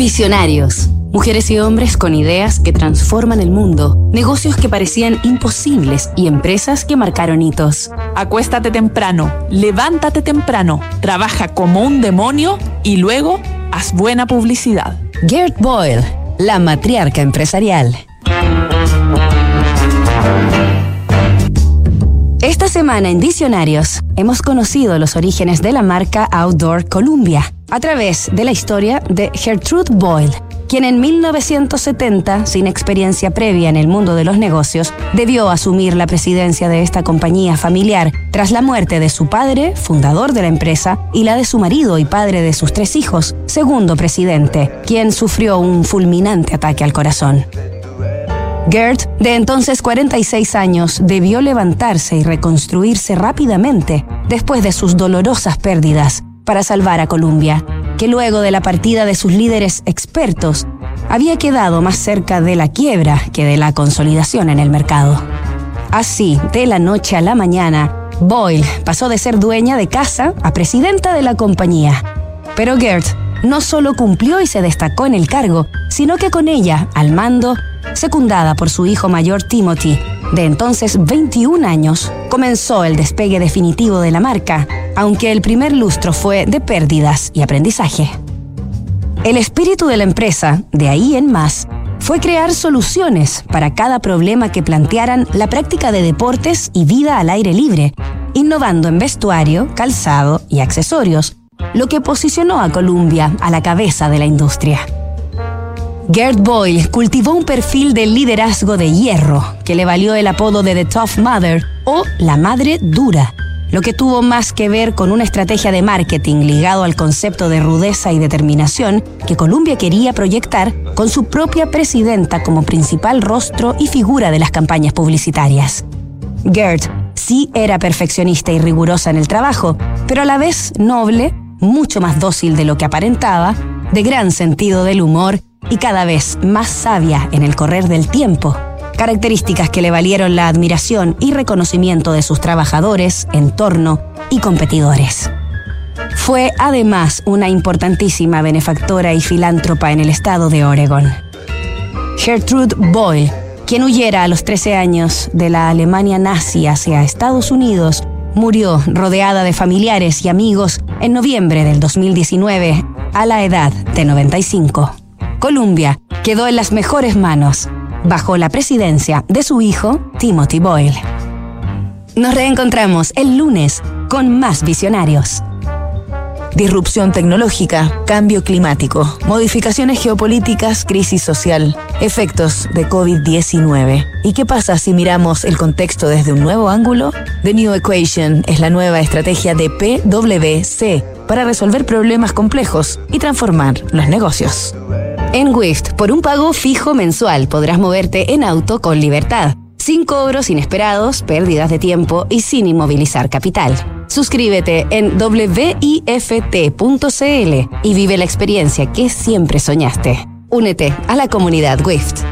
Visionarios. Mujeres y hombres con ideas que transforman el mundo, negocios que parecían imposibles y empresas que marcaron hitos. Acuéstate temprano, levántate temprano, trabaja como un demonio y luego haz buena publicidad. Gert Boyle, la matriarca empresarial. Esta semana en Diccionarios hemos conocido los orígenes de la marca Outdoor Columbia a través de la historia de Gertrude Boyle, quien en 1970, sin experiencia previa en el mundo de los negocios, debió asumir la presidencia de esta compañía familiar tras la muerte de su padre, fundador de la empresa, y la de su marido y padre de sus tres hijos, segundo presidente, quien sufrió un fulminante ataque al corazón. Gert, de entonces 46 años, debió levantarse y reconstruirse rápidamente después de sus dolorosas pérdidas para salvar a Colombia, que luego de la partida de sus líderes expertos había quedado más cerca de la quiebra que de la consolidación en el mercado. Así, de la noche a la mañana, Boyle pasó de ser dueña de casa a presidenta de la compañía. Pero Gert no solo cumplió y se destacó en el cargo, sino que con ella, al mando, secundada por su hijo mayor Timothy, de entonces 21 años, comenzó el despegue definitivo de la marca, aunque el primer lustro fue de pérdidas y aprendizaje. El espíritu de la empresa, de ahí en más, fue crear soluciones para cada problema que plantearan la práctica de deportes y vida al aire libre, innovando en vestuario, calzado y accesorios, lo que posicionó a Columbia a la cabeza de la industria. Gert Boyle cultivó un perfil de liderazgo de hierro que le valió el apodo de The Tough Mother o la Madre Dura, lo que tuvo más que ver con una estrategia de marketing ligado al concepto de rudeza y determinación que Columbia quería proyectar con su propia presidenta como principal rostro y figura de las campañas publicitarias. Gert sí era perfeccionista y rigurosa en el trabajo, pero a la vez noble, mucho más dócil de lo que aparentaba, de gran sentido del humor y cada vez más sabia en el correr del tiempo, características que le valieron la admiración y reconocimiento de sus trabajadores, entorno y competidores. Fue además una importantísima benefactora y filántropa en el estado de Oregon. Gertrude Boyle, quien huyera a los 13 años de la Alemania nazi hacia Estados Unidos, murió rodeada de familiares y amigos en noviembre del 2019 a la edad de 95. Columbia quedó en las mejores manos, bajo la presidencia de su hijo, Timothy Boyle. Nos reencontramos el lunes con más visionarios. Disrupción tecnológica, cambio climático, modificaciones geopolíticas, crisis social, efectos de COVID-19. ¿Y qué pasa si miramos el contexto desde un nuevo ángulo? The New Equation es la nueva estrategia de PwC para resolver problemas complejos y transformar los negocios. En Wift, por un pago fijo mensual podrás moverte en auto con libertad, sin cobros inesperados, pérdidas de tiempo y sin inmovilizar capital. Suscríbete en wift.cl y vive la experiencia que siempre soñaste. Únete a la comunidad Wift.